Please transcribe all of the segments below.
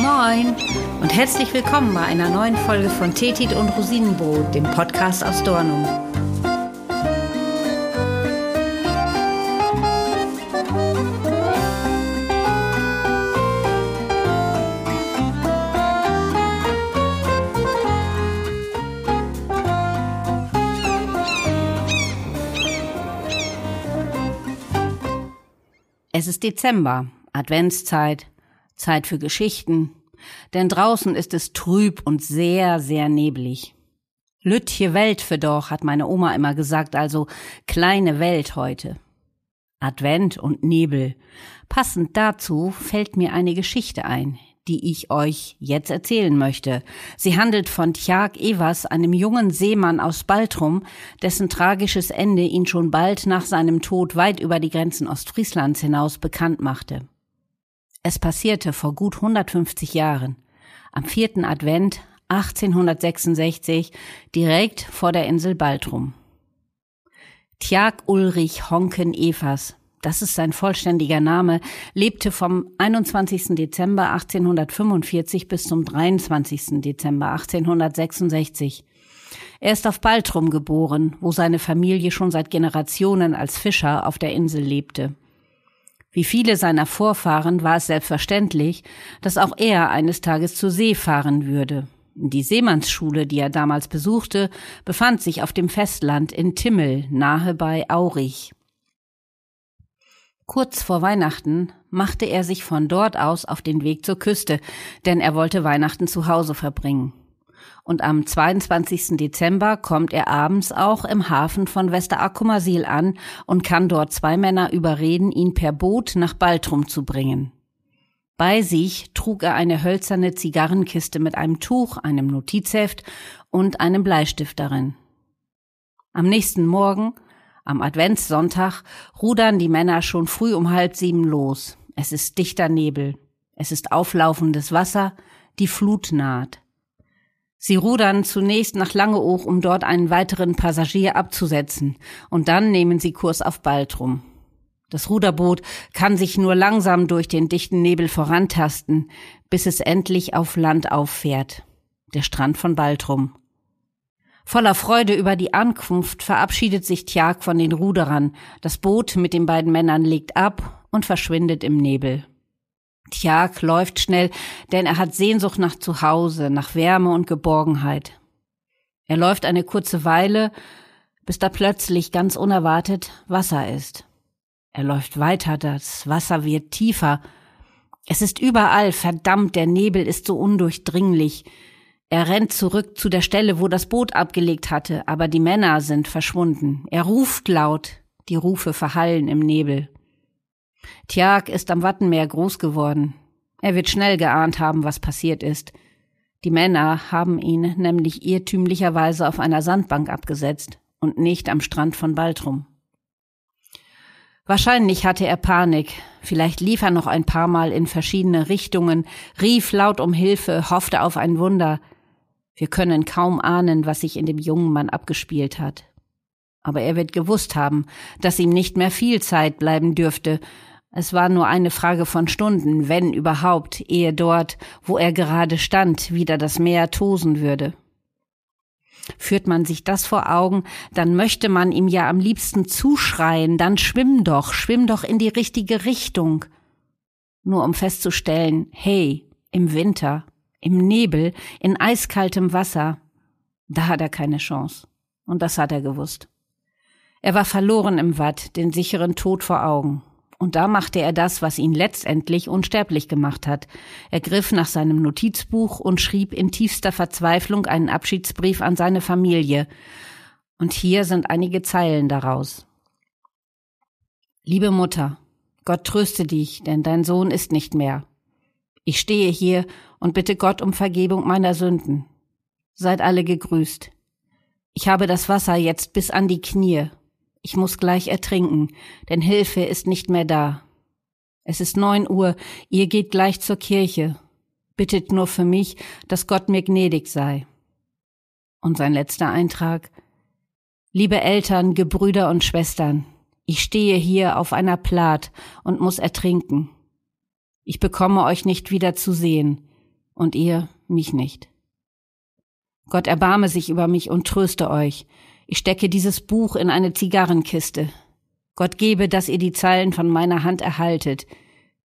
Moin und herzlich willkommen bei einer neuen Folge von Tetit und Rosinenbrot, dem Podcast aus Dornum. Es ist Dezember, Adventszeit, Zeit für Geschichten, denn draußen ist es trüb und sehr, sehr neblig. Lütje Welt für doch, hat meine Oma immer gesagt, also kleine Welt heute. Advent und Nebel. Passend dazu fällt mir eine Geschichte ein, die ich euch jetzt erzählen möchte. Sie handelt von Tjag Evers, einem jungen Seemann aus Baltrum, dessen tragisches Ende ihn schon bald nach seinem Tod weit über die Grenzen Ostfrieslands hinaus bekannt machte. Es passierte vor gut 150 Jahren, am vierten Advent 1866, direkt vor der Insel Baltrum. Tjag Ulrich Honken Evers, das ist sein vollständiger Name, lebte vom 21. Dezember 1845 bis zum 23. Dezember 1866. Er ist auf Baltrum geboren, wo seine Familie schon seit Generationen als Fischer auf der Insel lebte. Wie viele seiner Vorfahren war es selbstverständlich, dass auch er eines Tages zur See fahren würde. Die Seemannsschule, die er damals besuchte, befand sich auf dem Festland in Timmel, nahe bei Aurich. Kurz vor Weihnachten machte er sich von dort aus auf den Weg zur Küste, denn er wollte Weihnachten zu Hause verbringen und am 22. Dezember kommt er abends auch im Hafen von Westerakummersil an und kann dort zwei Männer überreden, ihn per Boot nach Baltrum zu bringen. Bei sich trug er eine hölzerne Zigarrenkiste mit einem Tuch, einem Notizheft und einem Bleistift darin. Am nächsten Morgen, am Adventssonntag, rudern die Männer schon früh um halb sieben los. Es ist dichter Nebel. Es ist auflaufendes Wasser, die Flut naht. Sie rudern zunächst nach Langeoog, um dort einen weiteren Passagier abzusetzen, und dann nehmen sie Kurs auf Baltrum. Das Ruderboot kann sich nur langsam durch den dichten Nebel vorantasten, bis es endlich auf Land auffährt. Der Strand von Baltrum. Voller Freude über die Ankunft verabschiedet sich Tjag von den Ruderern. Das Boot mit den beiden Männern legt ab und verschwindet im Nebel. Tjag läuft schnell, denn er hat Sehnsucht nach Zuhause, nach Wärme und Geborgenheit. Er läuft eine kurze Weile, bis da plötzlich ganz unerwartet Wasser ist. Er läuft weiter, das Wasser wird tiefer. Es ist überall, verdammt, der Nebel ist so undurchdringlich. Er rennt zurück zu der Stelle, wo das Boot abgelegt hatte, aber die Männer sind verschwunden. Er ruft laut, die Rufe verhallen im Nebel. Tjag ist am Wattenmeer groß geworden. Er wird schnell geahnt haben, was passiert ist. Die Männer haben ihn nämlich irrtümlicherweise auf einer Sandbank abgesetzt und nicht am Strand von Baltrum. Wahrscheinlich hatte er Panik, vielleicht lief er noch ein paar Mal in verschiedene Richtungen, rief laut um Hilfe, hoffte auf ein Wunder. Wir können kaum ahnen, was sich in dem jungen Mann abgespielt hat. Aber er wird gewusst haben, dass ihm nicht mehr viel Zeit bleiben dürfte, es war nur eine Frage von Stunden, wenn überhaupt, ehe dort, wo er gerade stand, wieder das Meer tosen würde. Führt man sich das vor Augen, dann möchte man ihm ja am liebsten zuschreien, dann schwimm doch, schwimm doch in die richtige Richtung. Nur um festzustellen, hey, im Winter, im Nebel, in eiskaltem Wasser, da hat er keine Chance. Und das hat er gewusst. Er war verloren im Watt, den sicheren Tod vor Augen. Und da machte er das, was ihn letztendlich unsterblich gemacht hat. Er griff nach seinem Notizbuch und schrieb in tiefster Verzweiflung einen Abschiedsbrief an seine Familie. Und hier sind einige Zeilen daraus. Liebe Mutter, Gott tröste dich, denn dein Sohn ist nicht mehr. Ich stehe hier und bitte Gott um Vergebung meiner Sünden. Seid alle gegrüßt. Ich habe das Wasser jetzt bis an die Knie ich muss gleich ertrinken, denn Hilfe ist nicht mehr da. Es ist neun Uhr, ihr geht gleich zur Kirche. Bittet nur für mich, dass Gott mir gnädig sei. Und sein letzter Eintrag. Liebe Eltern, Gebrüder und Schwestern, ich stehe hier auf einer Plat und muss ertrinken. Ich bekomme euch nicht wieder zu sehen. und ihr mich nicht. Gott erbarme sich über mich und tröste euch. Ich stecke dieses Buch in eine Zigarrenkiste. Gott gebe, dass ihr die Zeilen von meiner Hand erhaltet.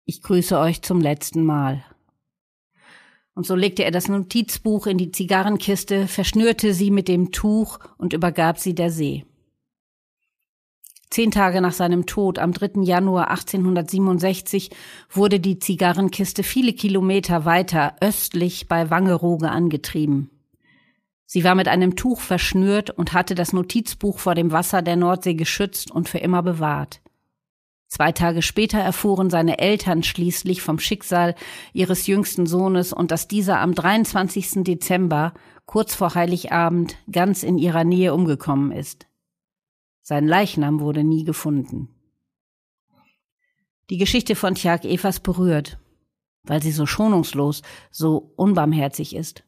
Ich grüße euch zum letzten Mal. Und so legte er das Notizbuch in die Zigarrenkiste, verschnürte sie mit dem Tuch und übergab sie der See. Zehn Tage nach seinem Tod am 3. Januar 1867 wurde die Zigarrenkiste viele Kilometer weiter östlich bei Wangerooge angetrieben. Sie war mit einem Tuch verschnürt und hatte das Notizbuch vor dem Wasser der Nordsee geschützt und für immer bewahrt. Zwei Tage später erfuhren seine Eltern schließlich vom Schicksal ihres jüngsten Sohnes und dass dieser am 23. Dezember, kurz vor Heiligabend, ganz in ihrer Nähe umgekommen ist. Sein Leichnam wurde nie gefunden. Die Geschichte von Tjag Evas berührt, weil sie so schonungslos, so unbarmherzig ist.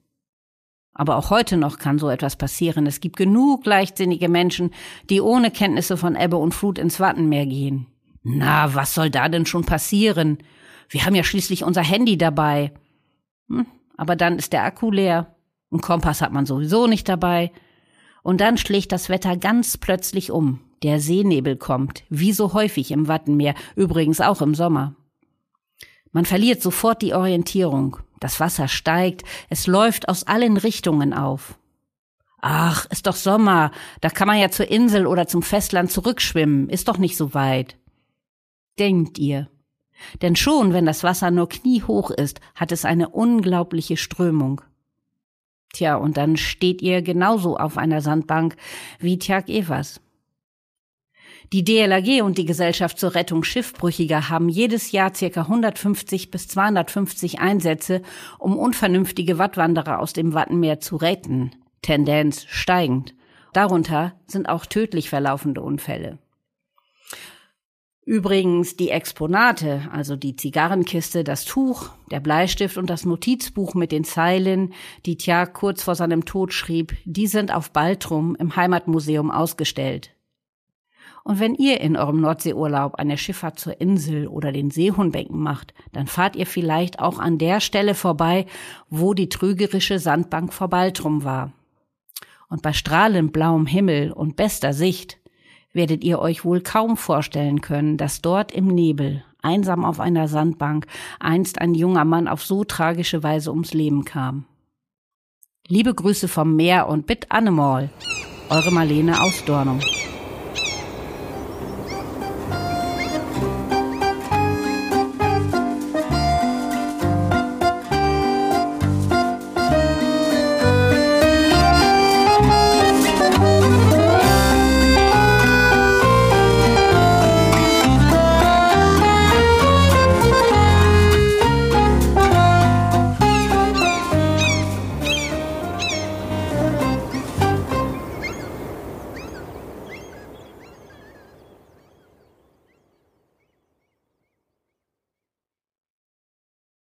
Aber auch heute noch kann so etwas passieren. Es gibt genug leichtsinnige Menschen, die ohne Kenntnisse von Ebbe und Flut ins Wattenmeer gehen. Na, was soll da denn schon passieren? Wir haben ja schließlich unser Handy dabei. Hm, aber dann ist der Akku leer. Ein Kompass hat man sowieso nicht dabei. Und dann schlägt das Wetter ganz plötzlich um. Der Seenebel kommt, wie so häufig im Wattenmeer, übrigens auch im Sommer. Man verliert sofort die Orientierung. Das Wasser steigt, es läuft aus allen Richtungen auf. Ach, ist doch Sommer, da kann man ja zur Insel oder zum Festland zurückschwimmen, ist doch nicht so weit. Denkt ihr. Denn schon, wenn das Wasser nur kniehoch ist, hat es eine unglaubliche Strömung. Tja, und dann steht ihr genauso auf einer Sandbank wie Tjag Evers. Die DLAG und die Gesellschaft zur Rettung Schiffbrüchiger haben jedes Jahr circa 150 bis 250 Einsätze, um unvernünftige Wattwanderer aus dem Wattenmeer zu retten. Tendenz steigend. Darunter sind auch tödlich verlaufende Unfälle. Übrigens die Exponate, also die Zigarrenkiste, das Tuch, der Bleistift und das Notizbuch mit den Zeilen, die Tja kurz vor seinem Tod schrieb, die sind auf Baltrum im Heimatmuseum ausgestellt. Und wenn ihr in eurem Nordseeurlaub eine Schifffahrt zur Insel oder den Seehundbecken macht, dann fahrt ihr vielleicht auch an der Stelle vorbei, wo die trügerische Sandbank vor Baltrum war. Und bei strahlend blauem Himmel und bester Sicht werdet ihr euch wohl kaum vorstellen können, dass dort im Nebel, einsam auf einer Sandbank, einst ein junger Mann auf so tragische Weise ums Leben kam. Liebe Grüße vom Meer und Bit Animal, eure Marlene aus Dornum.